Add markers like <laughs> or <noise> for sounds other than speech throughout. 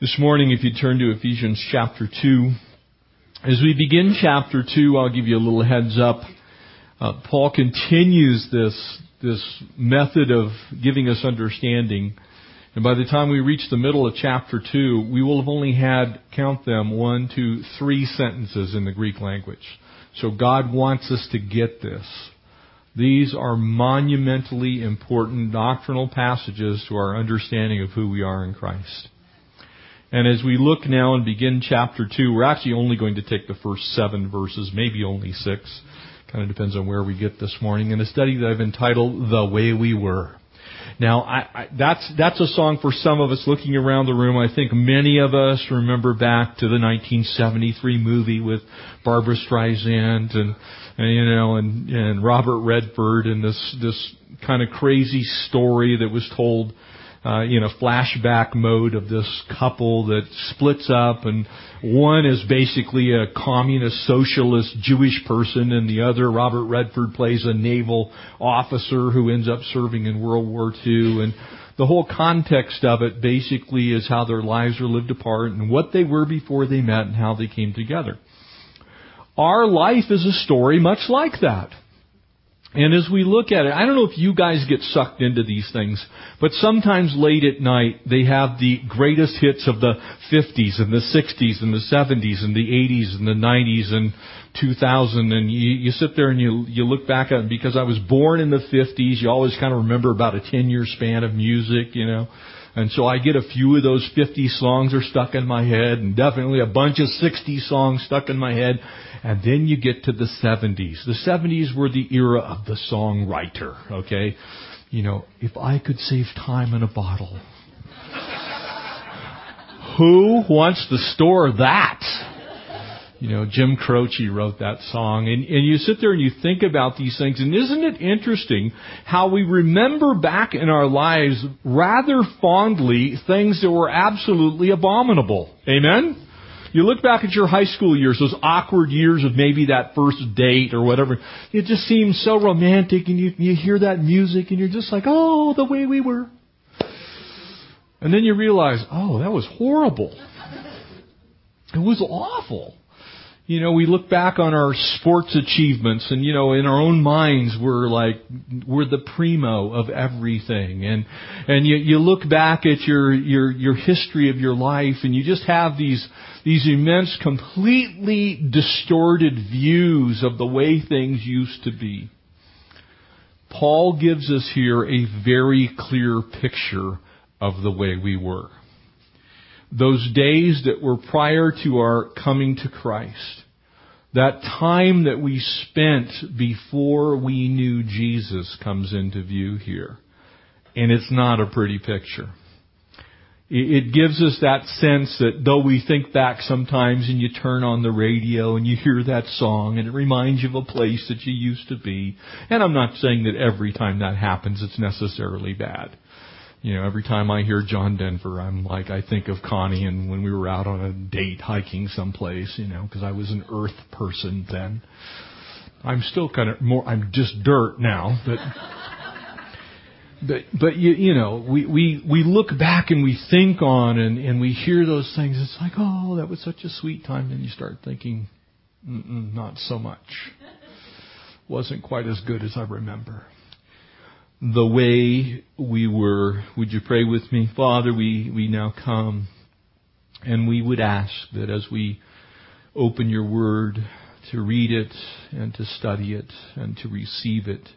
This morning, if you turn to Ephesians chapter 2, as we begin chapter 2, I'll give you a little heads up. Uh, Paul continues this, this method of giving us understanding. And by the time we reach the middle of chapter 2, we will have only had, count them, one, two, three sentences in the Greek language. So God wants us to get this. These are monumentally important doctrinal passages to our understanding of who we are in Christ. And as we look now and begin chapter 2, we're actually only going to take the first seven verses, maybe only six. Kind of depends on where we get this morning. In a study that I've entitled The Way We Were. Now, I, I, that's that's a song for some of us looking around the room. I think many of us remember back to the 1973 movie with Barbra Streisand and, and you know and and Robert Redford and this this kind of crazy story that was told uh, in a flashback mode of this couple that splits up and one is basically a communist socialist Jewish person and the other, Robert Redford plays a naval officer who ends up serving in World War II and the whole context of it basically is how their lives are lived apart and what they were before they met and how they came together. Our life is a story much like that. And as we look at it, I don't know if you guys get sucked into these things, but sometimes late at night they have the greatest hits of the 50s and the 60s and the 70s and the 80s and the 90s and 2000 and you, you sit there and you, you look back at it because I was born in the 50s, you always kind of remember about a 10 year span of music, you know. And so I get a few of those 50 songs are stuck in my head and definitely a bunch of 60 songs stuck in my head. And then you get to the 70s. The 70s were the era of the songwriter, okay? You know, if I could save time in a bottle. Who wants to store that? You know, Jim Croce wrote that song. And, and you sit there and you think about these things. And isn't it interesting how we remember back in our lives rather fondly things that were absolutely abominable? Amen? You look back at your high school years, those awkward years of maybe that first date or whatever. It just seems so romantic and you, you hear that music and you're just like, oh, the way we were. And then you realize, oh, that was horrible. It was awful you know, we look back on our sports achievements and, you know, in our own minds we're like, we're the primo of everything. And, and you, you look back at your, your, your history of your life and you just have these, these immense, completely distorted views of the way things used to be. Paul gives us here a very clear picture of the way we were those days that were prior to our coming to Christ. That time that we spent before we knew Jesus comes into view here. And it's not a pretty picture. It gives us that sense that though we think back sometimes and you turn on the radio and you hear that song and it reminds you of a place that you used to be. And I'm not saying that every time that happens it's necessarily bad you know, every time I hear John Denver, I'm like, I think of Connie and when we were out on a date hiking someplace, you know, because I was an earth person then. I'm still kind of more, I'm just dirt now, but, but, but you, you know, we, we, we look back and we think on and, and we hear those things. It's like, oh, that was such a sweet time. Then you start thinking, not so much. Wasn't quite as good as I remember the way we were. Would you pray with me? Father, we, we now come and we would ask that as we open your word to read it and to study it and to receive it,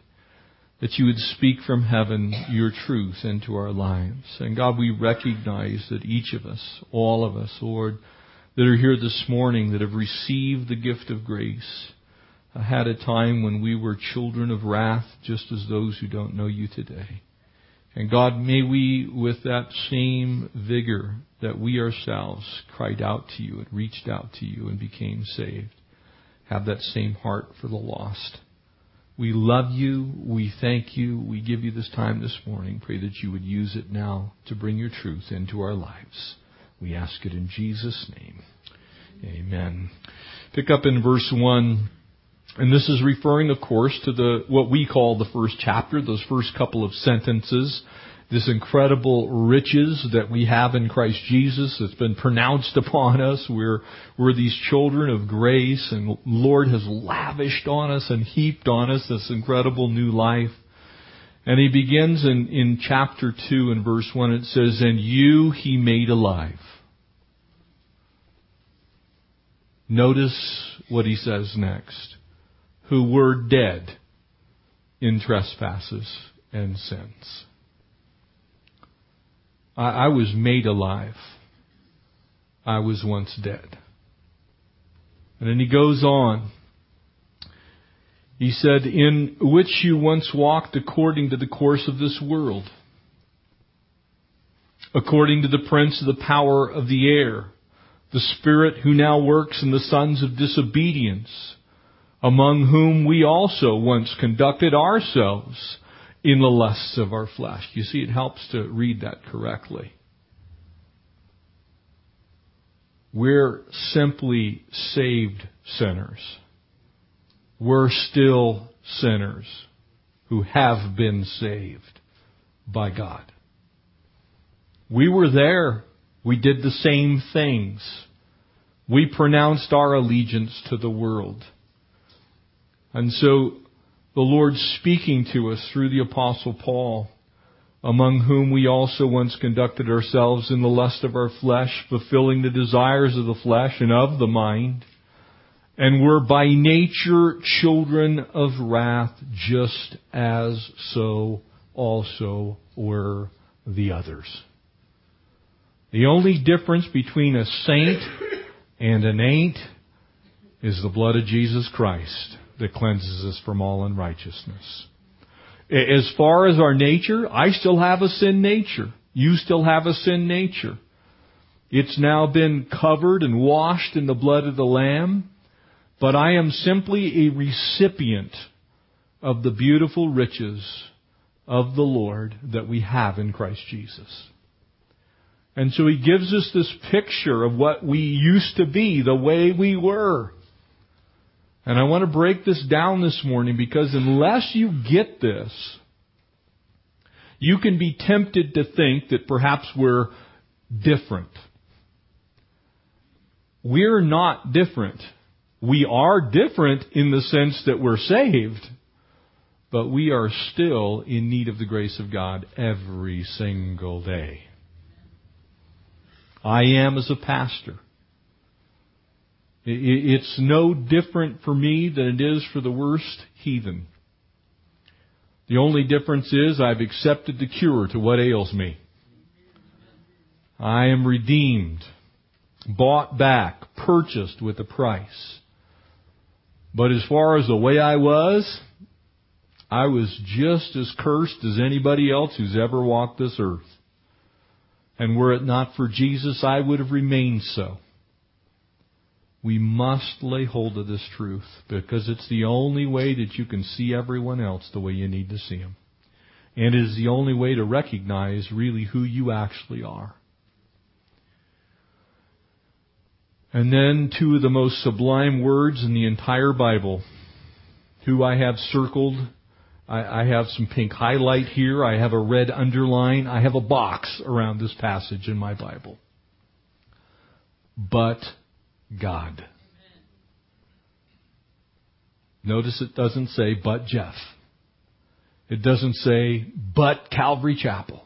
that you would speak from heaven your truth into our lives. And God, we recognize that each of us, all of us, Lord, that are here this morning that have received the gift of grace, had a time when we were children of wrath, just as those who don't know you today. And God, may we, with that same vigor that we ourselves cried out to you and reached out to you and became saved, have that same heart for the lost. We love you. We thank you. We give you this time this morning. Pray that you would use it now to bring your truth into our lives. We ask it in Jesus' name. Amen. Pick up in verse 1. And this is referring, of course, to the, what we call the first chapter, those first couple of sentences this incredible riches that we have in Christ Jesus that's been pronounced <laughs> upon us. We're, we're these children of grace and Lord has lavished on us and heaped on us this incredible new life. And he begins in, in chapter 2 and verse 1, it says, And you he made alive. Notice what he says next. Who were dead in trespasses and sins. I, I was made alive. I was once dead. And then he goes on. He said, in which you once walked according to the course of this world, according to the prince of the power of the air, the spirit who now works in the sons of disobedience, among whom we also once conducted ourselves in the lusts of our flesh. You see, it helps to read that correctly. We're simply saved sinners. We're still sinners who have been saved by God. We were there. We did the same things. We pronounced our allegiance to the world. And so the Lord speaking to us through the apostle Paul, among whom we also once conducted ourselves in the lust of our flesh, fulfilling the desires of the flesh and of the mind, and were by nature children of wrath, just as so also were the others. The only difference between a saint and an ain't is the blood of Jesus Christ that cleanses us from all unrighteousness. As far as our nature, I still have a sin nature. You still have a sin nature. It's now been covered and washed in the blood of the Lamb, but I am simply a recipient of the beautiful riches of the Lord that we have in Christ Jesus. And so he gives us this picture of what we used to be, the way we were. And I want to break this down this morning because unless you get this, you can be tempted to think that perhaps we're different. We're not different. We are different in the sense that we're saved, but we are still in need of the grace of God every single day. I am as a pastor. It's no different for me than it is for the worst heathen. The only difference is I've accepted the cure to what ails me. I am redeemed, bought back, purchased with a price. But as far as the way I was, I was just as cursed as anybody else who's ever walked this earth. And were it not for Jesus, I would have remained so. We must lay hold of this truth because it's the only way that you can see everyone else the way you need to see them. And it is the only way to recognize really who you actually are. And then two of the most sublime words in the entire Bible, who I have circled. I, I have some pink highlight here. I have a red underline. I have a box around this passage in my Bible. But God. Notice it doesn't say, but Jeff. It doesn't say, but Calvary Chapel.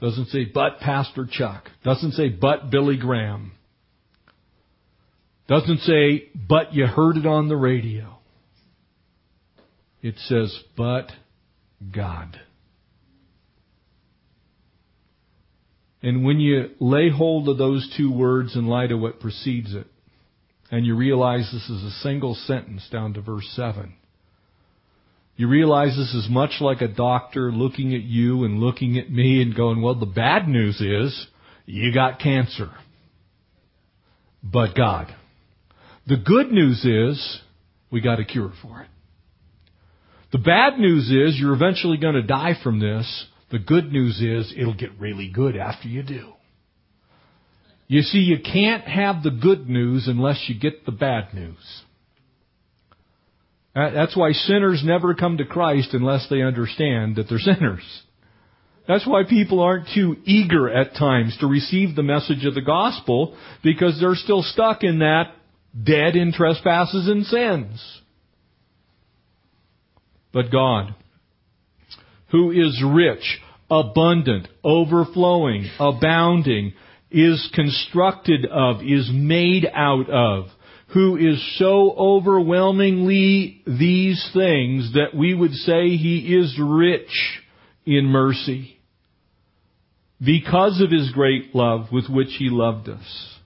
Doesn't say, but Pastor Chuck. Doesn't say, but Billy Graham. Doesn't say, but you heard it on the radio. It says, but God. And when you lay hold of those two words in light of what precedes it, and you realize this is a single sentence down to verse 7, you realize this is much like a doctor looking at you and looking at me and going, well, the bad news is you got cancer. But God. The good news is we got a cure for it. The bad news is you're eventually going to die from this, the good news is it'll get really good after you do. You see, you can't have the good news unless you get the bad news. That's why sinners never come to Christ unless they understand that they're <laughs> sinners. That's why people aren't too eager at times to receive the message of the gospel because they're still stuck in that dead in trespasses and sins. But God, who is rich, abundant, overflowing, abounding, is constructed of, is made out of, who is so overwhelmingly these things that we would say he is rich in mercy because of his great love with which he loved us.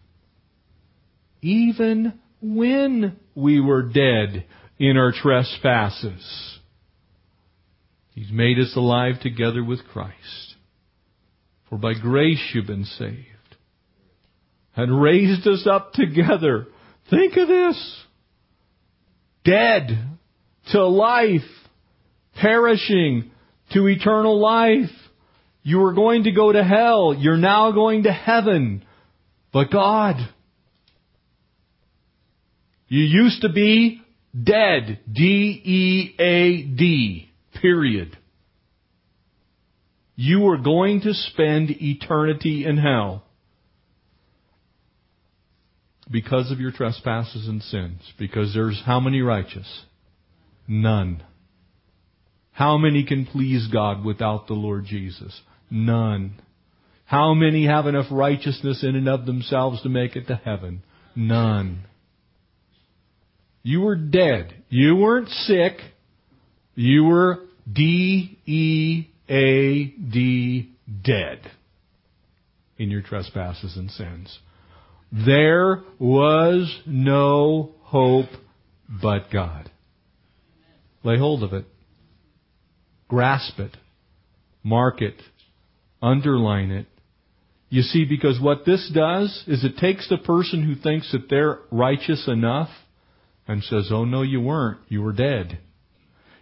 Even when we were dead in our trespasses, he's made us alive together with Christ. For by grace you've been saved and raised us up together. Think of this. Dead to life, perishing to eternal life. You were going to go to hell. You're now going to heaven. But God, you used to be dead. D-E-A-D. Period. You are going to spend eternity in hell because of your trespasses and sins. Because there's how many righteous? None. How many can please God without the Lord Jesus? None. How many have enough righteousness in and of themselves to make it to heaven? None. You were dead. You weren't sick. You were D-E-A-D dead in your trespasses and sins. There was no hope but God. Lay hold of it. Grasp it. Mark it. Underline it. You see, because what this does is it takes the person who thinks that they're righteous enough and says, oh no, you weren't. You were dead.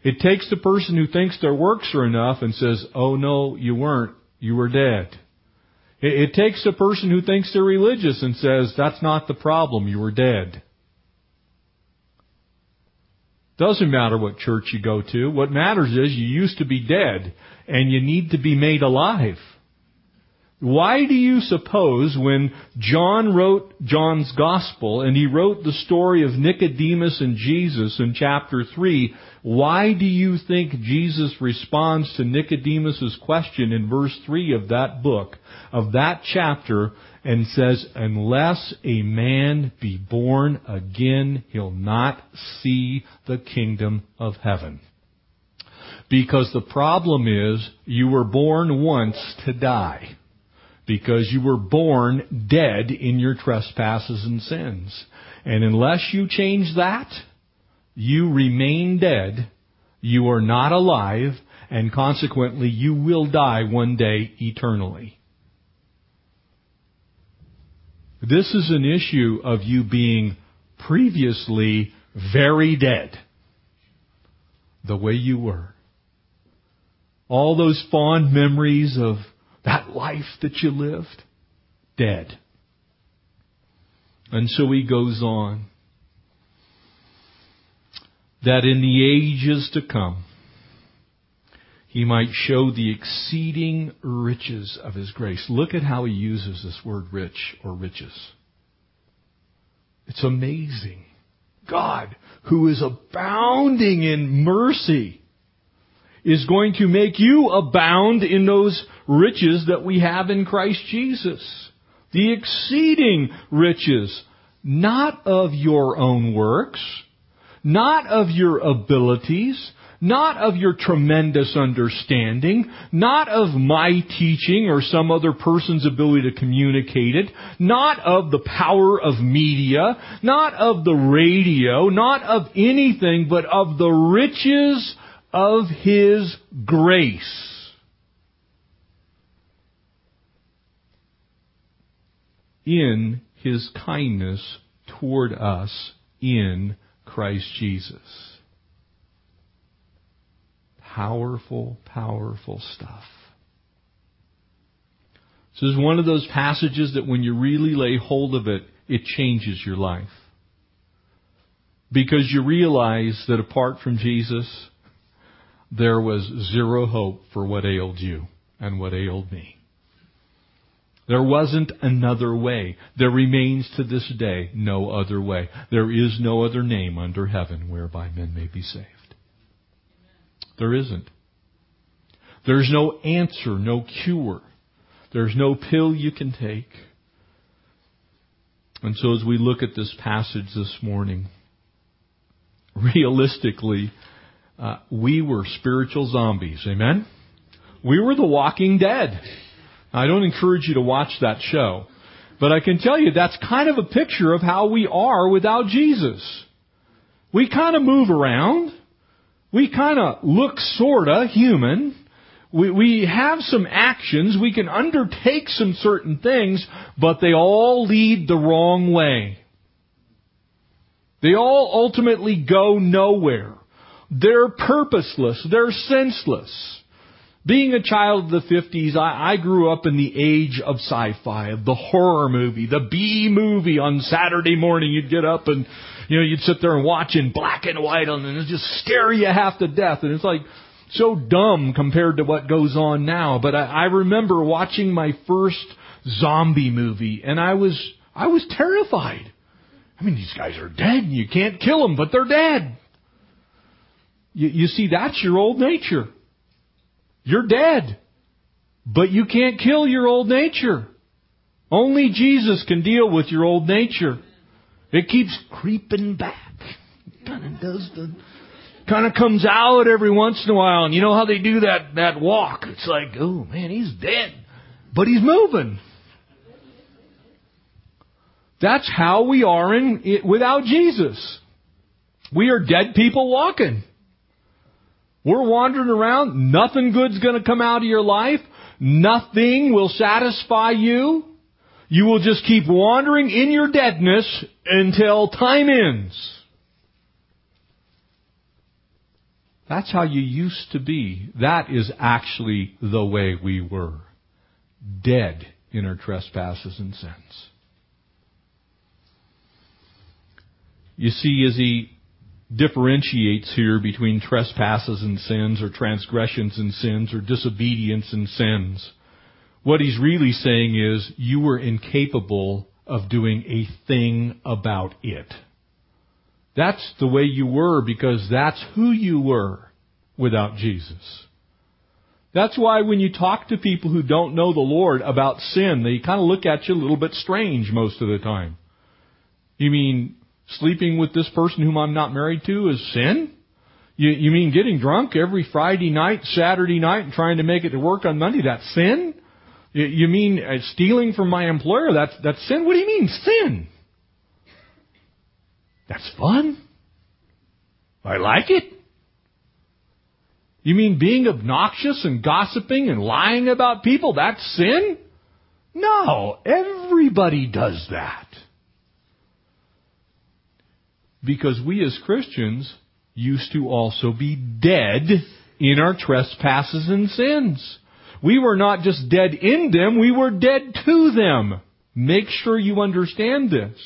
It takes the person who thinks their works are enough and says, oh no, you weren't. You were dead. It, it takes the person who thinks they're religious and says, that's not the problem, you were dead. Doesn't matter what church you go to. What matters is you used to be dead and you need to be made alive. Why do you suppose when John wrote John's Gospel and he wrote the story of Nicodemus and Jesus in chapter 3, why do you think Jesus responds to Nicodemus' question in verse 3 of that book, of that chapter, and says, unless a man be born again, he'll not see the kingdom of heaven. Because the problem is, you were born once to die because you were born dead in your trespasses and sins. And unless you change that, you remain dead, you are not alive, and consequently you will die one day eternally. This is an issue of you being previously very dead. The way you were. All those fond memories of that life that you lived, dead. And so he goes on. That in the ages to come, he might show the exceeding riches of his grace. Look at how he uses this word rich or riches. It's amazing. God, who is abounding in mercy, is going to make you abound in those riches that we have in Christ Jesus. The exceeding riches, not of your own works, not of your abilities, not of your tremendous understanding, not of my teaching or some other person's ability to communicate it, not of the power of media, not of the radio, not of anything, but of the riches of His grace in his kindness toward us in Christ Jesus. Powerful, powerful stuff. This is one of those passages that when you really lay hold of it, it changes your life. Because you realize that apart from Jesus, there was zero hope for what ailed you. and what ailed me. There wasn't another way. There remains to this day no other way. There is no other name under heaven whereby men may be saved. There isn't. There's no answer, no cure. There's no pill you can take. And so as we look at this passage this morning, realistically, uh, we were spiritual zombies. Amen? We were the walking dead. I don't encourage you to watch that show. But I can tell you that's kind of a picture of how we are without Jesus. We kind of move around. We kind of look sorta human. We, we have some actions. We can undertake some certain things, but they all lead the wrong way. They all ultimately go nowhere. They're purposeless. They're senseless. Being a child of the 50s, I, I grew up in the age of sci-fi, of the horror movie, the B movie on Saturday morning. You'd get up and, you know, you'd sit there and watch in black and white and it just scare you half to death. And it's like so dumb compared to what goes on now. But I, I remember watching my first zombie movie and I was, I was terrified. I mean, these guys are dead and you can't kill them, but they're dead. You, you see, that's your old nature. You're dead. But you can't kill your old nature. Only Jesus can deal with your old nature. It keeps creeping back. Kind of does the, kind of comes out every once in a while. And you know how they do that, that walk? It's like, oh man, he's dead. But he's moving. That's how we are in, without Jesus. We are dead people walking. We're wandering around. Nothing good's going to come out of your life. Nothing will satisfy you. You will just keep wandering in your deadness until time ends. That's how you used to be. That is actually the way we were. Dead in our trespasses and sins. You see, as he differentiates here between trespasses and sins or transgressions and sins or disobedience and sins. What he's really saying is you were incapable of doing a thing about it. That's the way you were because that's who you were without Jesus. That's why when you talk to people who don't know the Lord about sin, they kind of look at you a little bit strange most of the time. You mean sleeping with this person whom I'm not married to is sin? You, you mean getting drunk every Friday night, Saturday night, and trying to make it to work on Monday? That's sin? You, you mean uh, stealing from my employer? That's, that's sin? What do you mean sin? That's fun. I like it. You mean being obnoxious and gossiping and lying about people? That's sin? No, everybody does that. Because we as Christians used to also be dead in our trespasses and sins. We were not just dead in them, we were dead to them. Make sure you understand this.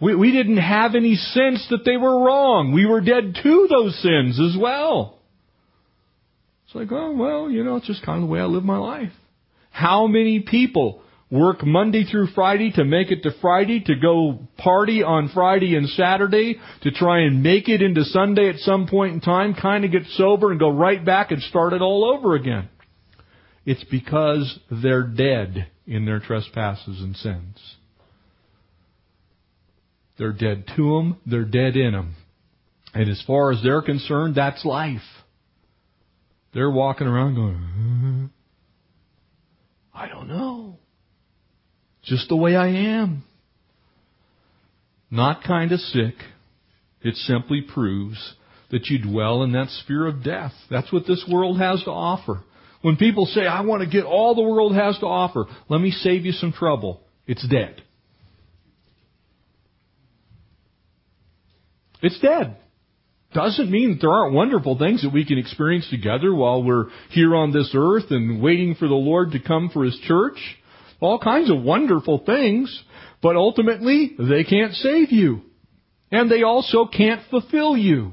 We, we didn't have any sense that they were wrong. We were dead to those sins as well. It's like, oh, well, you know, it's just kind of the way I live my life. How many people work Monday through Friday to make it to Friday, to go party on Friday and Saturday, to try and make it into Sunday at some point in time, kind of get sober and go right back and start it all over again. It's because they're dead in their trespasses and sins. They're dead to them, they're dead in them. And as far as they're concerned, that's life. They're walking around going, uh, I don't know. Just the way I am. Not kind of sick. It simply proves that you dwell in that sphere of death. That's what this world has to offer. When people say, I want to get all the world has to offer, let me save you some trouble. It's dead. It's dead. Doesn't mean there aren't wonderful things that we can experience together while we're here on this earth and waiting for the Lord to come for His church all kinds of wonderful things, but ultimately they can't save you. And they also can't fulfill you.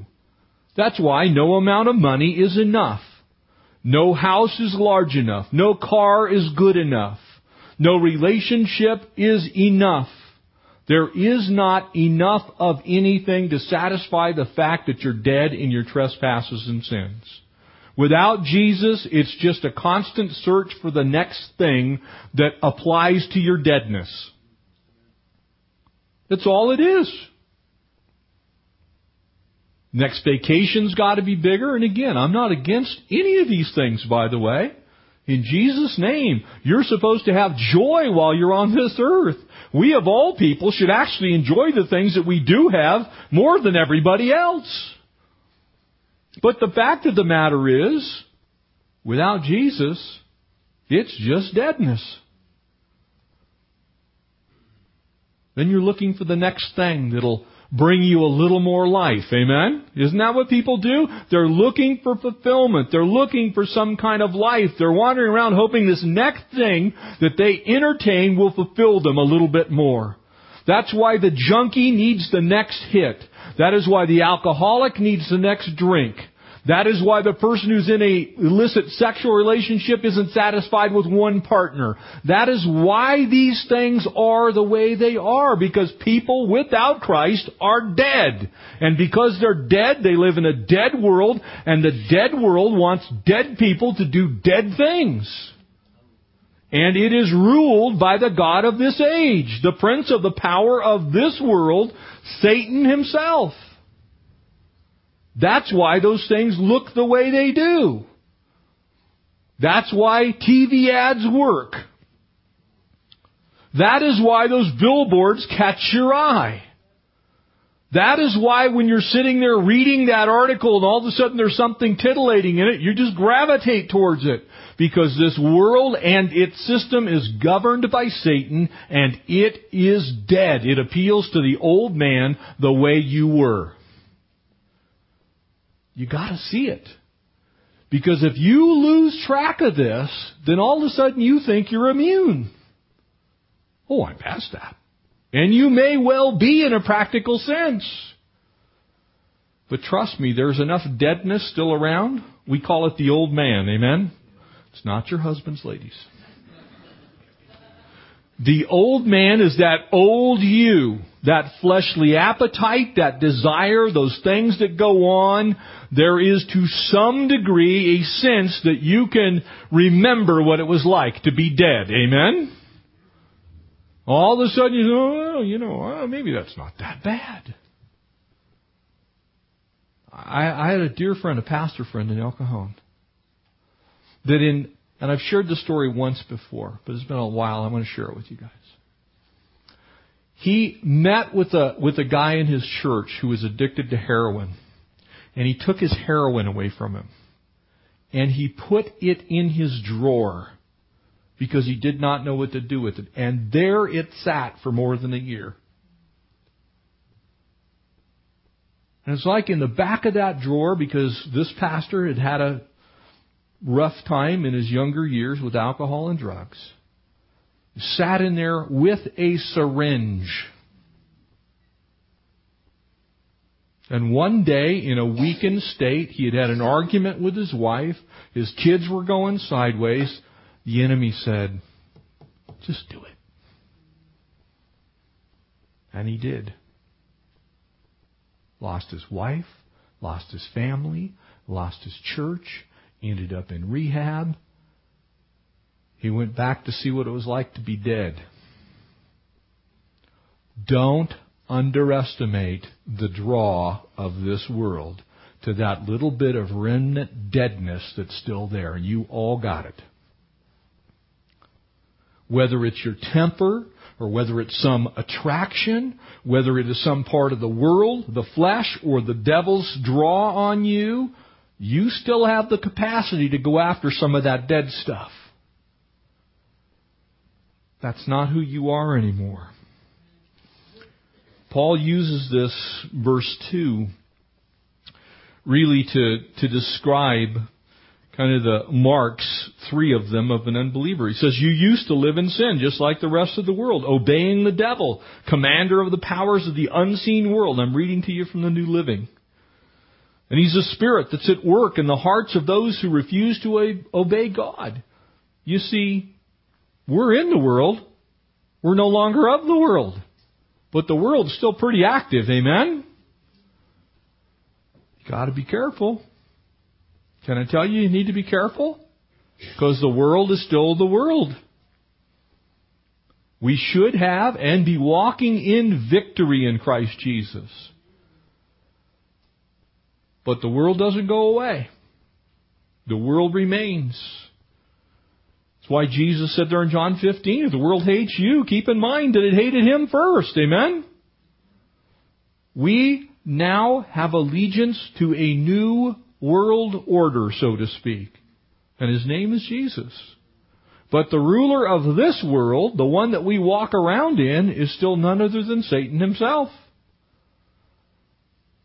That's why no amount of money is enough. No house is large enough. No car is good enough. No relationship is enough. There is not enough of anything to satisfy the fact that you're dead in your trespasses and sins. Without Jesus, it's just a constant search for the next thing that applies to your deadness. That's all it is. Next vacation's got to be bigger. And again, I'm not against any of these things, by the way. In Jesus' name, you're supposed to have joy while you're on this earth. We of all people should actually enjoy the things that we do have more than everybody else. But the fact of the matter is, without Jesus, it's just deadness. Then you're looking for the next thing that'll bring you a little more life. Amen? Isn't that what people do? They're looking for fulfillment. They're looking for some kind of life. They're wandering around hoping this next thing that they entertain will fulfill them a little bit more. That's why the junkie needs the next hit. That is why the alcoholic needs the next drink. That is why the person who's in a illicit sexual relationship isn't satisfied with one partner. That is why these things are the way they are, because people without Christ are dead. And because they're dead, they live in a dead world, and the dead world wants dead people to do dead things. And it is ruled by the God of this age, the prince of the power of this world, Satan himself. That's why those things look the way they do. That's why TV ads work. That is why those billboards catch your eye. That is why when you're sitting there reading that article and all of a sudden there's something titillating in it, you just gravitate towards it. Because this world and its system is governed by Satan and it is dead. It appeals to the old man the way you were. You gotta see it. Because if you lose track of this, then all of a sudden you think you're immune. Oh, I'm past that. And you may well be in a practical sense. But trust me, there's enough deadness still around. We call it the old man, amen? It's not your husband's ladies. The old man is that old you, that fleshly appetite, that desire, those things that go on. There is to some degree a sense that you can remember what it was like to be dead. Amen? All of a sudden you know, oh, you know, maybe that's not that bad. I, I had a dear friend, a pastor friend in El Cajon, that in and I've shared the story once before, but it's been a while. I'm going to share it with you guys. He met with a, with a guy in his church who was addicted to heroin. And he took his heroin away from him. And he put it in his drawer because he did not know what to do with it. And there it sat for more than a year. And it's like in the back of that drawer, because this pastor had had a rough time in his younger years with alcohol and drugs. Sat in there with a syringe. And one day, in a weakened state, he had had an argument with his wife. His kids were going sideways. The enemy said, just do it. And he did. Lost his wife, lost his family, lost his church, ended up in rehab. He went back to see what it was like to be dead. Don't underestimate the draw of this world to that little bit of remnant deadness that's still there. And you all got it. Whether it's your temper, or whether it's some attraction, whether it is some part of the world, the flesh, or the devil's draw on you, you still have the capacity to go after some of that dead stuff. That's not who you are anymore. Paul uses this verse 2 really to, to describe kind of the marks, three of them, of an unbeliever. He says, You used to live in sin just like the rest of the world, obeying the devil, commander of the powers of the unseen world. I'm reading to you from the New Living. And He's a Spirit that's at work in the hearts of those who refuse to obey God. You see, we're in the world. We're no longer of the world. But the world's still pretty active, amen? You gotta be careful. Can I tell you you need to be careful? Because the world is still the world. We should have and be walking in victory in Christ Jesus. But the world doesn't go away. The world remains. That's why Jesus said there in John 15, if the world hates you, keep in mind that it hated him first. Amen? We now have allegiance to a new world order, so to speak. And his name is Jesus. But the ruler of this world, the one that we walk around in, is still none other than Satan himself.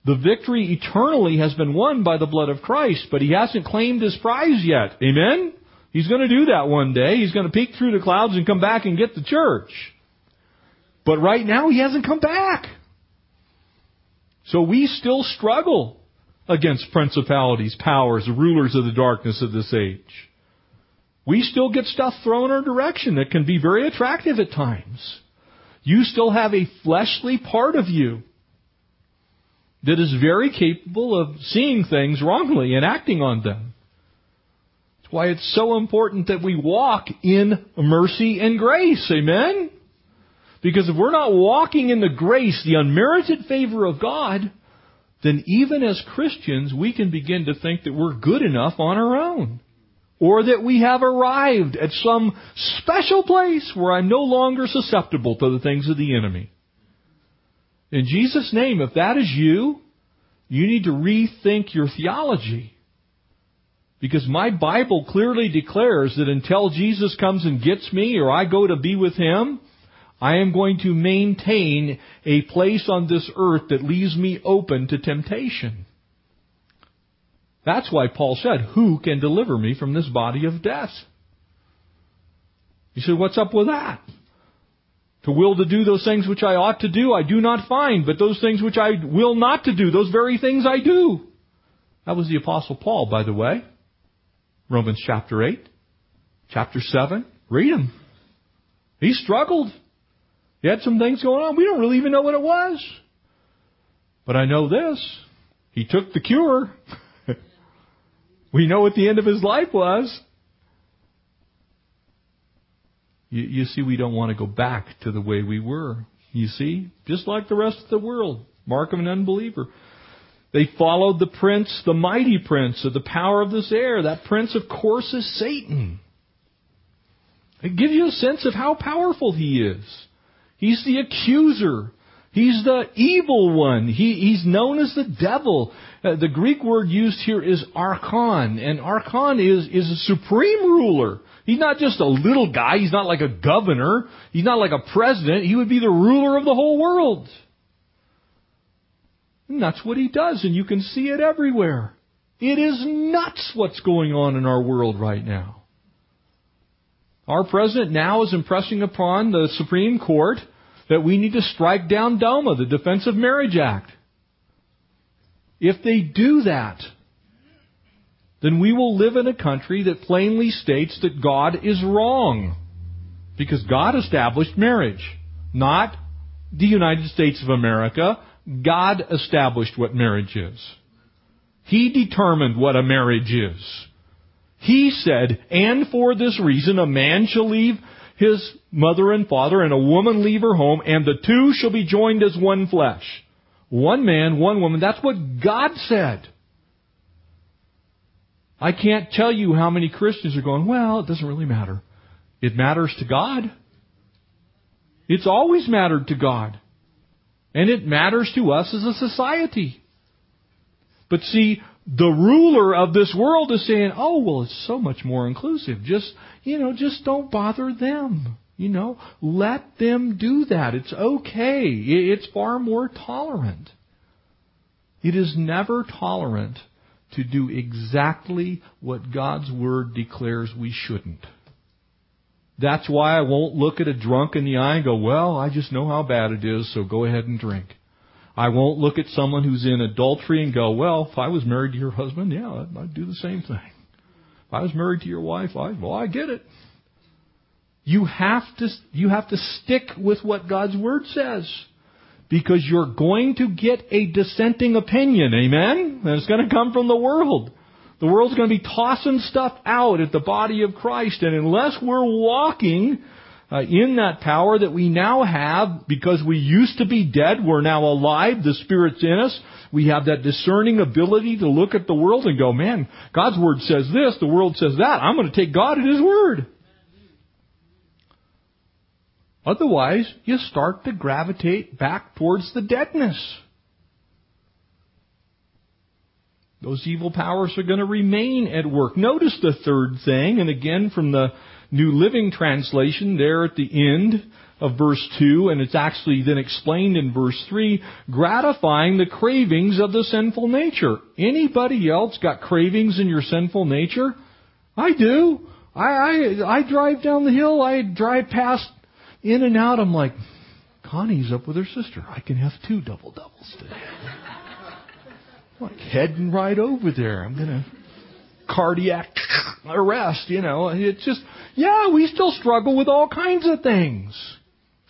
The victory eternally has been won by the blood of Christ, but he hasn't claimed his prize yet. Amen? He's going to do that one day. He's going to peek through the clouds and come back and get the church. But right now he hasn't come back. So we still struggle against principalities, powers, rulers of the darkness of this age we still get stuff thrown our direction that can be very attractive at times. You still have a fleshly part of you that is very capable of seeing things wrongly and acting on them. That's why it's so important that we walk in mercy and grace. Amen? Because if we're not walking in the grace, the unmerited favor of God, then even as Christians, we can begin to think that we're good enough on our own or that we have arrived at some special place where I'm no longer susceptible to the things of the enemy. In Jesus' name, if that is you, you need to rethink your theology. Because my Bible clearly declares that until Jesus comes and gets me or I go to be with Him, I am going to maintain a place on this earth that leaves me open to temptation. That's why Paul said, Who can deliver me from this body of death? You said, What's up with that? To will to do those things which I ought to do, I do not find, but those things which I will not to do, those very things I do. That was the Apostle Paul, by the way. Romans chapter 8, chapter 7. Read them. He struggled. He had some things going on. We don't really even know what it was. But I know this. He took the cure. <laughs> We know what the end of his life was. You, you see, we don't want to go back to the way we were. You see, just like the rest of the world, mark of an unbeliever. They followed the prince, the mighty prince of the power of this air. That prince, of course, is Satan. It gives you a sense of how powerful he is. He's the accuser. He's the evil one. He, he's known as the devil. Uh, the Greek word used here is archon, and archon is, is a supreme ruler. He's not just a little guy. He's not like a governor. He's not like a president. He would be the ruler of the whole world. And that's what he does, and you can see it everywhere. It is nuts what's going on in our world right now. Our president now is impressing upon the Supreme Court that we need to strike down DOMA, the Defense of Marriage Act. If they do that, then we will live in a country that plainly states that God is wrong. Because God established marriage, not the United States of America. God established what marriage is. He determined what a marriage is. He said, and for this reason a man shall leave his mother and father, and a woman leave her home, and the two shall be joined as one flesh. One man, one woman. That's what God said. I can't tell you how many Christians are going, well, it doesn't really matter. It matters to God. It's always mattered to God. And it matters to us as a society. But see, the ruler of this world is saying, oh, well, it's so much more inclusive. Just, you know, just don't bother them. You know, let them do that. It's okay. It's far more tolerant. It is never tolerant to do exactly what God's Word declares we shouldn't. That's why I won't look at a drunk in the eye and go, well, I just know how bad it is, so go ahead and drink. I won't look at someone who's in adultery and go, well, if I was married to your husband, yeah, I'd do the same thing. If I was married to your wife, I, well, I get it. You have to, you have to stick with what God's Word says. Because you're going to get a dissenting opinion, amen? And it's going to come from the world. The world's going to be tossing stuff out at the body of Christ, and unless we're walking uh, in that power that we now have because we used to be dead, we're now alive, the Spirit's in us. We have that discerning ability to look at the world and go, man, God's Word says this, the world says that. I'm going to take God at His Word. Otherwise, you start to gravitate back towards the deadness. Those evil powers are going to remain at work. Notice the third thing, and again from the New Living Translation there at the end of verse 2, and it's actually then explained in verse 3, gratifying the cravings of the sinful nature. Anybody else got cravings in your sinful nature? I do. I, I, I drive down the hill, I drive past In-N-Out, I'm like, Connie's up with her sister. I can have two double doubles today. I'm <laughs> like heading right over there. I'm gonna cardiac <laughs> arrest, you know. It's just, yeah, we still struggle with all kinds of things.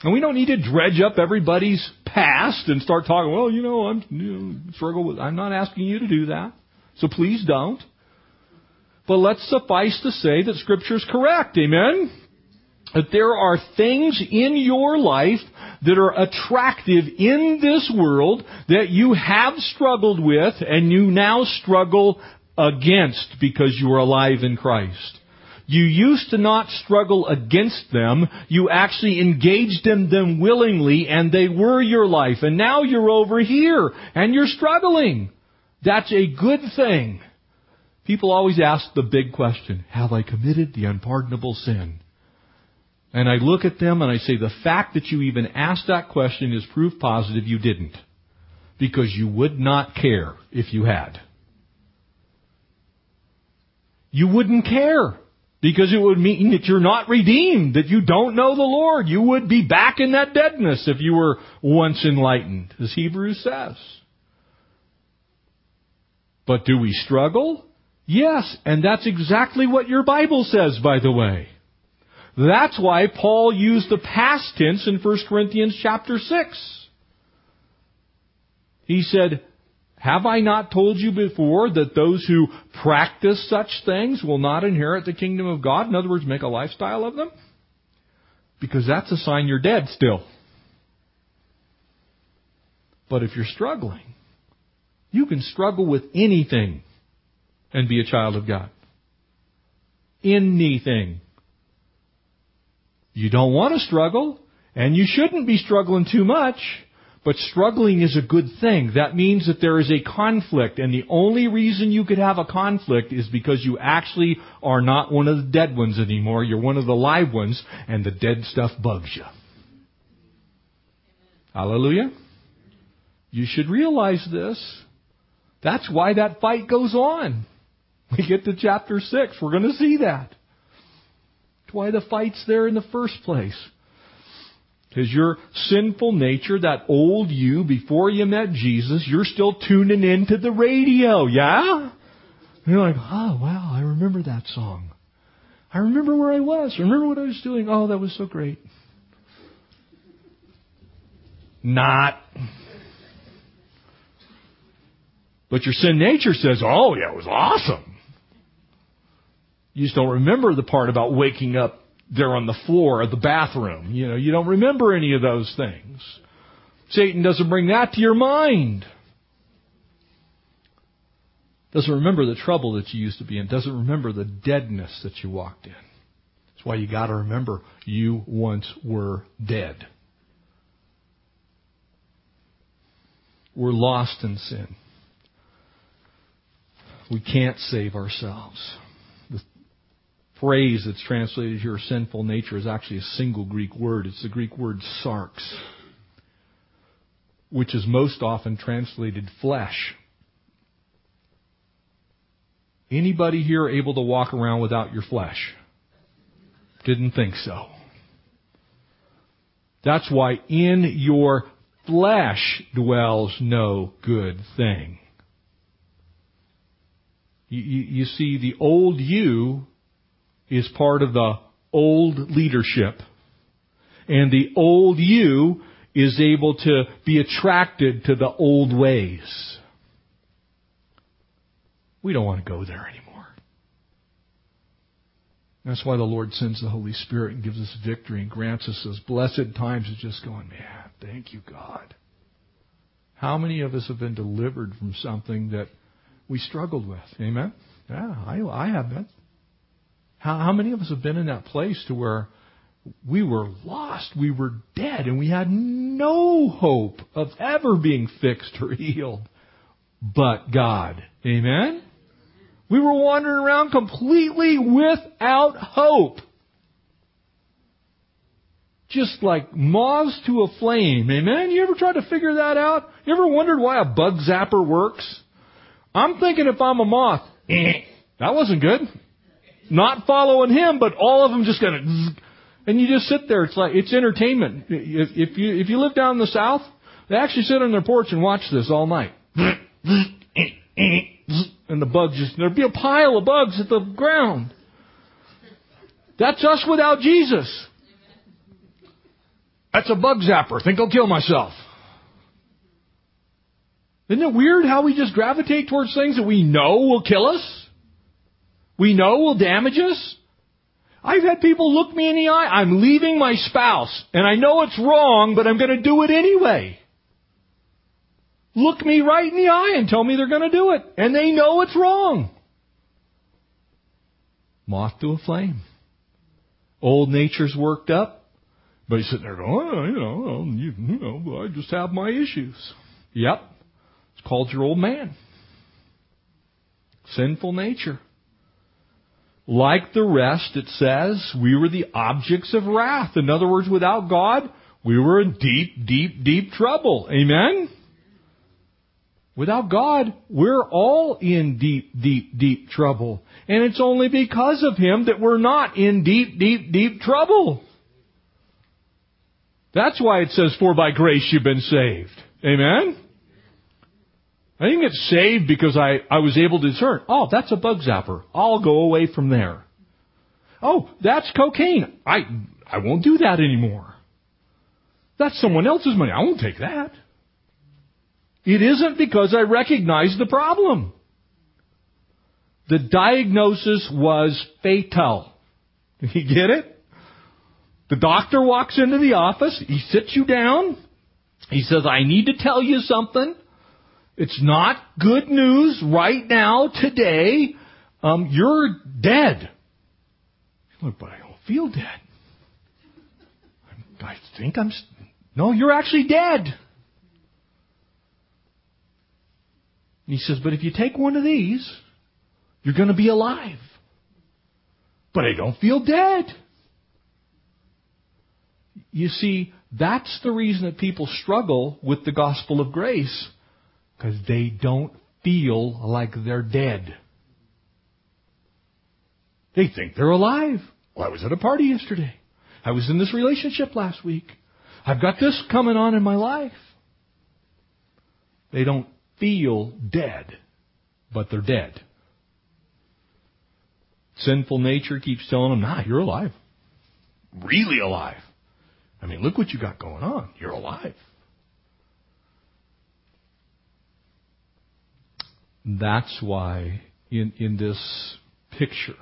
And we don't need to dredge up everybody's past and start talking, well, you know, I'm you know, struggle with, I'm not asking you to do that. So please don't. But let's suffice to say that scripture's correct. Amen? That there are things in your life that are attractive in this world that you have struggled with and you now struggle against because you are alive in Christ. You used to not struggle against them. You actually engaged in them willingly and they were your life. And now you're over here and you're struggling. That's a good thing. People always ask the big question, have I committed the unpardonable sin? And I look at them and I say, the fact that you even asked that question is proof positive you didn't. Because you would not care if you had. You wouldn't care. Because it would mean that you're not redeemed, that you don't know the Lord. You would be back in that deadness if you were once enlightened, as Hebrews says. But do we struggle? Yes, and that's exactly what your Bible says, by the way. That's why Paul used the past tense in 1 Corinthians chapter 6. He said, have I not told you before that those who practice such things will not inherit the kingdom of God? In other words, make a lifestyle of them? Because that's a sign you're dead still. But if you're struggling, you can struggle with anything and be a child of God. Anything. You don't want to struggle, and you shouldn't be struggling too much, but struggling is a good thing. That means that there is a conflict, and the only reason you could have a conflict is because you actually are not one of the dead ones anymore. You're one of the live ones, and the dead stuff bugs you. Hallelujah. You should realize this. That's why that fight goes on. We get to chapter 6. We're going to see that why the fight's there in the first place. Because your sinful nature, that old you before you met Jesus, you're still tuning into the radio, yeah? And you're like, oh wow, I remember that song. I remember where I was. I remember what I was doing. Oh, that was so great. Not. But your sin nature says, oh yeah, it was awesome. You just don't remember the part about waking up there on the floor of the bathroom. You know, you don't remember any of those things. Satan doesn't bring that to your mind. Doesn't remember the trouble that you used to be in. Doesn't remember the deadness that you walked in. That's why you gotta remember you once were dead. We're lost in sin. We can't save ourselves phrase that's translated here, sinful nature, is actually a single Greek word. It's the Greek word sarx, which is most often translated flesh. Anybody here able to walk around without your flesh? Didn't think so. That's why in your flesh dwells no good thing. You, you, you see, the old you is part of the old leadership. And the old you is able to be attracted to the old ways. We don't want to go there anymore. That's why the Lord sends the Holy Spirit and gives us victory and grants us those blessed times of just going, man, thank you, God. How many of us have been delivered from something that we struggled with? Amen? Yeah, I, I have been. How, how many of us have been in that place to where we were lost, we were dead, and we had no hope of ever being fixed or <laughs> healed but God? Amen? We were wandering around completely without hope. Just like moths to a flame. Amen? You ever tried to figure that out? You ever wondered why a bug zapper works? I'm thinking if I'm a moth, <laughs> that wasn't good. Not following him, but all of them just gonna, and you just sit there. It's like, it's entertainment. If, if you, if you live down in the south, they actually sit on their porch and watch this all night and the bugs just, there'd be a pile of bugs at the ground. That's us without Jesus. That's a bug zapper. Think I'll kill myself. Isn't it weird how we just gravitate towards things that we know will kill us? We know will damage us? I've had people look me in the eye. I'm leaving my spouse, and I know it's wrong, but I'm going to do it anyway look me right in the eye and tell me they're going to do it. And they know it's wrong. Moth to a flame. Old nature's worked up, but he's sitting there going, oh, you know, you, you know, I just have my issues. Yep. It's called your old man. Sinful nature. Like the rest, it says, we were the objects of wrath. In other words, without God, we were in deep, deep, deep trouble. Amen? Without God, we're all in deep, deep, deep trouble. And it's only because of Him that we're not in deep, deep, deep trouble. That's why it says, for by grace you've been saved. Amen? I didn't get saved because I, I was able to discern. Oh, that's a bug zapper. I'll go away from there. Oh, that's cocaine. I, I won't do that anymore. That's someone else's money. I won't take that. It isn't because I recognize the problem. The diagnosis was fatal. <laughs> You get it? The doctor walks into the office, he sits you down, he says, I need to tell you something. It's not good news right now, today. Um, you're dead. Look, but I don't feel dead. I think I'm. No, you're actually dead. he says, but if you take one of these, you're going to be alive. But I don't feel dead. You see, that's the reason that people struggle with the gospel of grace. Because they don't feel like they're dead. They think they're alive. Well, I was at a party yesterday. I was in this relationship last week. I've got this coming on in my life. They don't feel dead, but they're dead. Sinful nature keeps telling them, nah, you're alive. Really alive. I mean, look what you got going on. You're alive. That's why in, in this picture,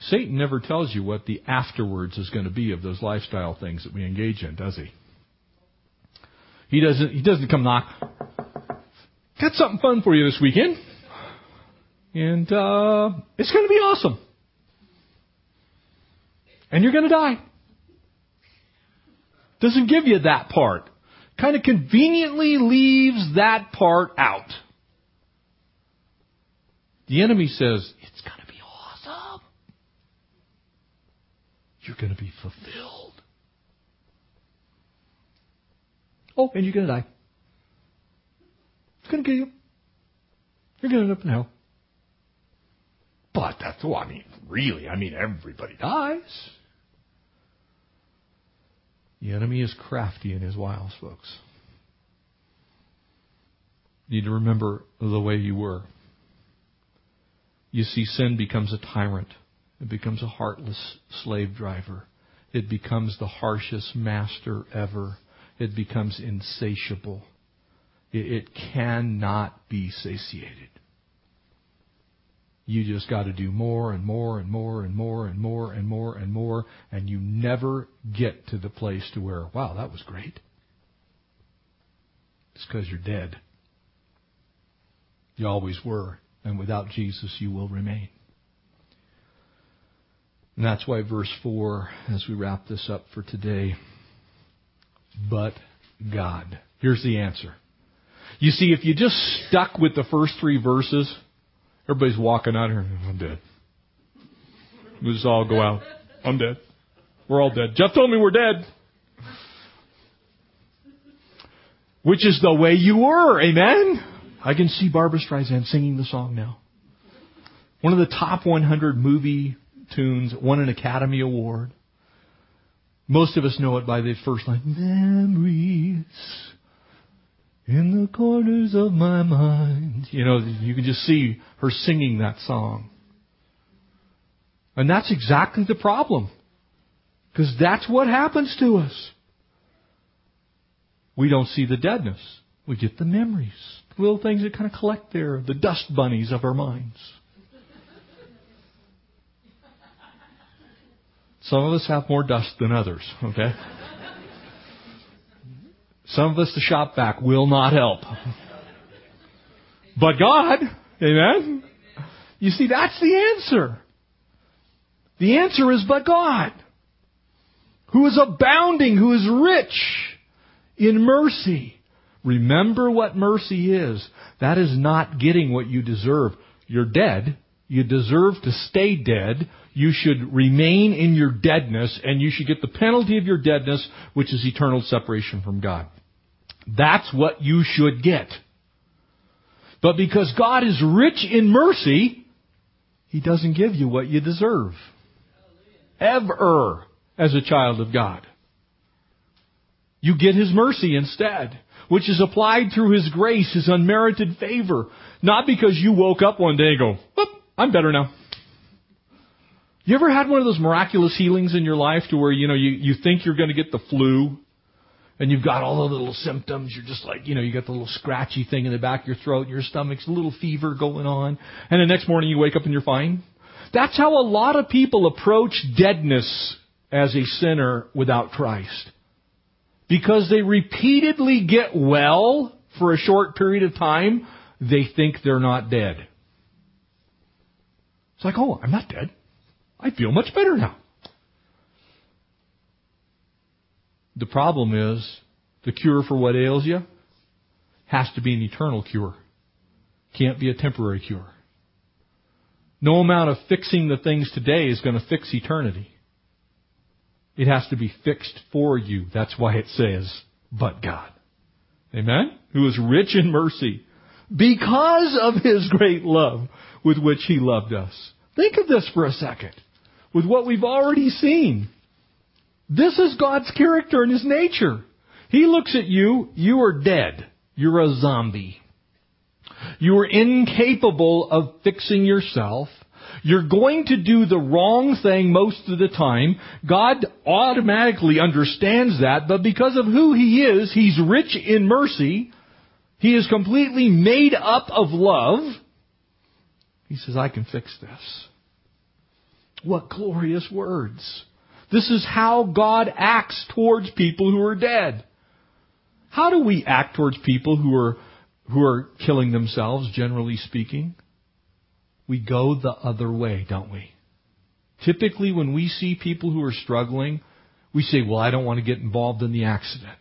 Satan never tells you what the afterwards is going to be of those lifestyle things that we engage in, does he? He doesn't, he doesn't come knock. Got something fun for you this weekend. And, uh, it's gonna be awesome. And you're gonna die. Doesn't give you that part. Kind of conveniently leaves that part out. The enemy says, it's gonna be awesome. You're gonna be fulfilled. Oh, and you're going to die. It's going to kill you. You're going to end up in hell. But that's, well, I mean, really, I mean, everybody dies. The enemy is crafty in his wiles, folks. You need to remember the way you were. You see, sin becomes a tyrant. It becomes a heartless slave driver. It becomes the harshest master ever. It becomes insatiable. It, cannot be satiated. You just got to do more and more and more and more and more and more and more, and you never get to the place to where, wow, that was great. It's because you're dead. You always were, and without Jesus, you will remain. And that's why verse 4, as we wrap this up for today, but God. Here's the answer. You see, if you just stuck with the first three verses, everybody's walking out here, I'm dead. We just all go out. I'm dead. We're all dead. Jeff told me we're dead. Which is the way you were, amen? I can see Barbra Streisand singing the song now. One of the top 100 movie tunes, won an Academy Award. Most of us know it by the first line, Memories in the corners of my mind. You know, you can just see her singing that song. And that's exactly the problem. Because that's what happens to us. We don't see the deadness. We get the memories. The little things that kind of collect there, the dust bunnies of our minds. Some of us have more dust than others, okay? Some of us, the shop vac will not help. But God, amen? You see, that's the answer. The answer is but God, who is abounding, who is rich in mercy. Remember what mercy is. That is not getting what you deserve. You're dead. You deserve to stay dead you should remain in your deadness and you should get the penalty of your deadness, which is eternal separation from God. That's what you should get. But because God is rich in mercy, He doesn't give you what you deserve. Ever as a child of God. You get His mercy instead, which is applied through His grace, His unmerited favor. Not because you woke up one day and go, I'm better now. You ever had one of those miraculous healings in your life to where, you know, you, you think you're going to get the flu and you've got all the little symptoms. You're just like, you know, you got the little scratchy thing in the back of your throat, your stomach's a little fever going on. And the next morning you wake up and you're fine. That's how a lot of people approach deadness as a sinner without Christ. Because they repeatedly get well for a short period of time, they think they're not dead. It's like, oh, I'm not dead. I feel much better now. The problem is the cure for what ails you has to be an eternal cure. Can't be a temporary cure. No amount of fixing the things today is going to fix eternity. It has to be fixed for you. That's why it says, but God. Amen? Who is rich in mercy because of His great love with which He loved us. Think of this for a second with what we've already seen. This is God's character and His nature. He looks at you, you are dead. You're a zombie. You are incapable of fixing yourself. You're going to do the wrong thing most of the time. God automatically understands that, but because of who He is, He's rich in mercy. He is completely made up of love. He says, I can fix this. What glorious words. This is how God acts towards people who are dead. How do we act towards people who are, who are killing themselves, generally speaking? We go the other way, don't we? Typically, when we see people who are struggling, we say, well, I don't want to get involved in the accident.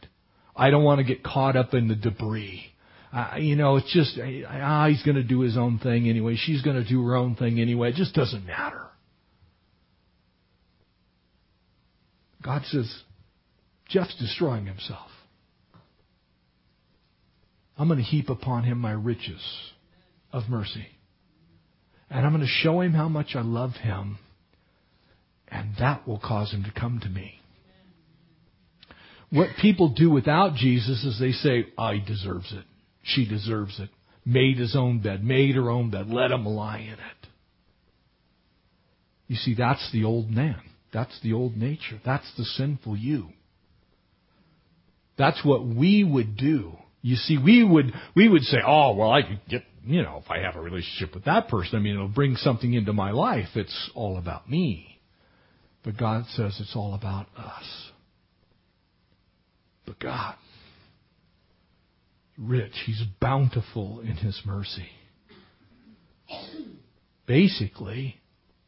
I don't want to get caught up in the debris. Uh, you know, it's just, ah, he's going to do his own thing anyway. She's going to do her own thing anyway. It just doesn't matter. God says, Jeff's destroying himself. I'm going to heap upon him my riches of mercy. And I'm going to show him how much I love him. And that will cause him to come to me. what people do without Jesus is they say, oh, he deserves it. She deserves it. Made his own bed, made her own bed, let him lie in it. You see, that's the old man. That's the old nature. That's the sinful you. That's what we would do. You see, we would, we would say, oh, well, I could get, you know, if I have a relationship with that person, I mean, it'll bring something into my life. It's all about me. But God says it's all about us. But God, rich, He's bountiful in His mercy. Basically,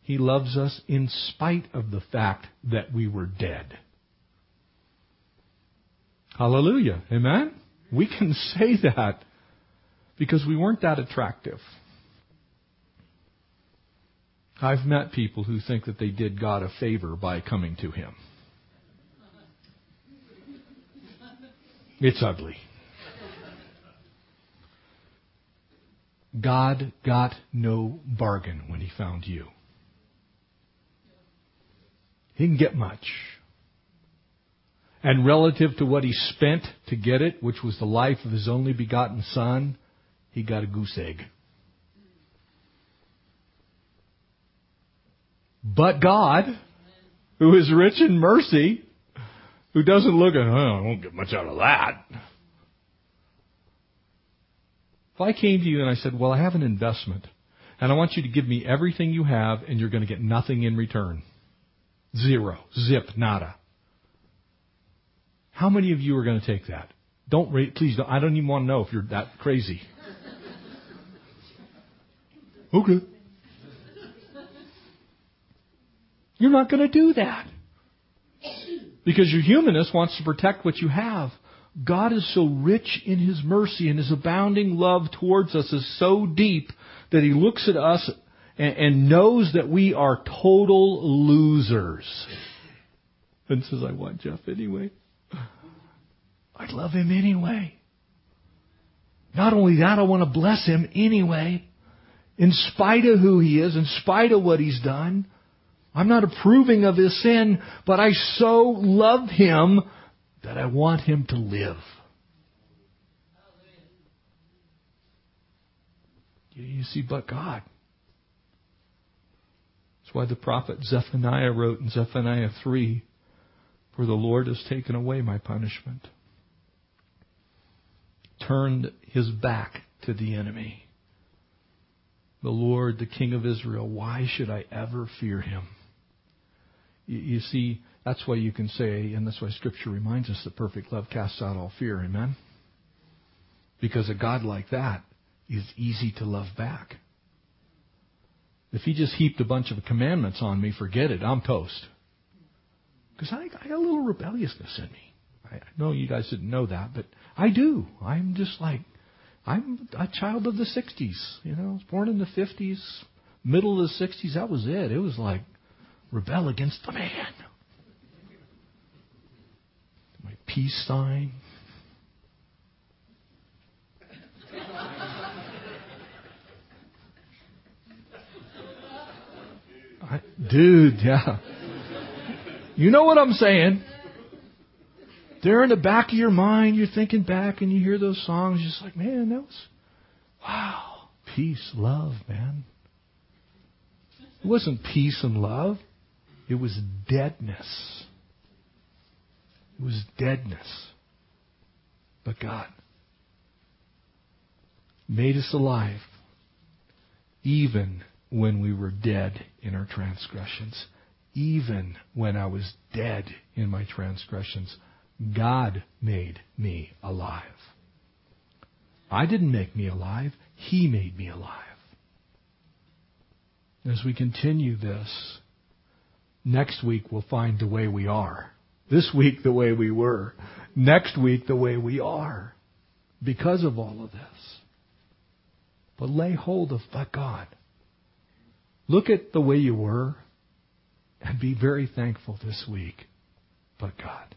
He loves us in spite of the fact that we were dead. Hallelujah. Amen? We can <laughs> say that because we weren't that attractive. I've met people who think that they did God a favor by coming to Him. It's ugly. God got no bargain when He found you. He didn't get much. And relative to what he spent to get it, which was the life of his only begotten son, he got a goose egg. But God, who is rich in mercy, who doesn't look at, oh, I won't get much out of that. If I came to you and I said, well, I have an investment, and I want you to give me everything you have, and you're going to get nothing in return. Zero. Zip. Nada. How many of you are going to take that? Don't rate, please don't. I don't even want to know if you're that crazy. Okay. You're not going to do that. Because your humanist wants to protect what you have. God is so rich in His mercy and His abounding love towards us is so deep that He looks at us and, and knows that we are total losers. And says, I want Jeff anyway. <sighs> I'd love him anyway. Not only that, I want to bless him anyway. In spite of who he is, in spite of what he's done. I'm not approving of his sin, but I so love him that I want him to live. You see, but God. Why the prophet Zephaniah wrote in Zephaniah 3 For the Lord has taken away my punishment turned his back to the enemy. The Lord, the King of Israel, why should I ever fear him? You see, that's why you can say, and that's why Scripture reminds us that perfect love casts out all fear. Amen? Because a God like that is easy to love back. If he just heaped a bunch of commandments on me, forget it. I'm toast. Because I, I got a little rebelliousness in me. I know you guys didn't know that, but I do. I'm just like, I'm a child of the 60s. You know, I was born in the 50s, middle of the 60s. That was it. It was like rebel against the man. My peace sign. I, dude, yeah. You know what I'm saying there in the back of your mind, you're thinking back and you hear those songs, you're just like, man, that was, wow, peace, love, man. It wasn't peace and love. It was deadness. It was deadness. But God made us alive even when we were dead in our transgressions. Even when I was dead in my transgressions, God made me alive. I didn't make me alive. He made me alive. As we continue this, next week we'll find the way we are. This week the way we were. Next week the way we are. Because of all of this. But lay hold of God. Look at the way you were and be very thankful this week. But God.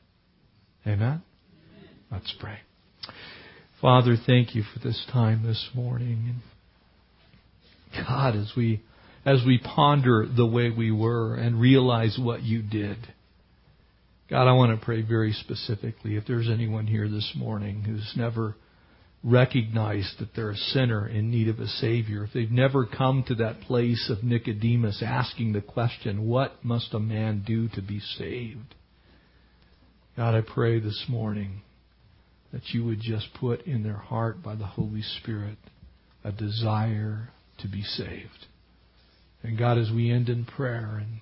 Amen? Let's pray. Father, thank you for this time this morning. God, as we as we ponder the way we were and realize what you did, God, I want to pray very specifically if there's anyone here this morning who's never recognized that they're a sinner in need of a Savior, if they've never come to that place of Nicodemus asking the question, What must a man do to be saved? God, I pray this morning that you would just put in their heart by the Holy Spirit a desire to be saved. And God, as we end in prayer and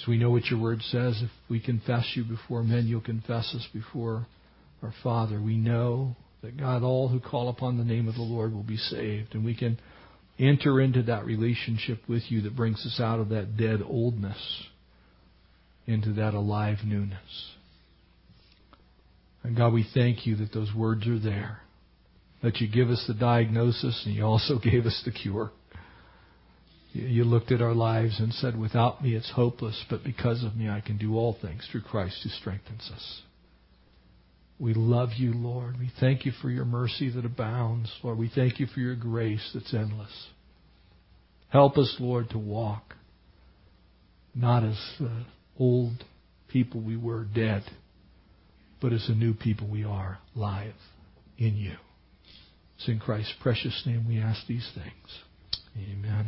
as we know what your word says, if we confess you before men, you'll confess us before our Father. We know that God, all who call upon the name of the Lord will be saved. And we can enter into that relationship with you that brings us out of that dead oldness into that alive newness. And God, we thank you that those words are there. That you give us the diagnosis and you also <laughs> gave us the cure. You looked at our lives and said, Without me it's hopeless, but because of me I can do all things through Christ who strengthens us. We love you, Lord. We thank you for your mercy that abounds. Lord, we thank you for your grace that's endless. Help us, Lord, to walk not as the old people we were dead, but as the new people we are live in you. It's in Christ's precious name we ask these things. Amen.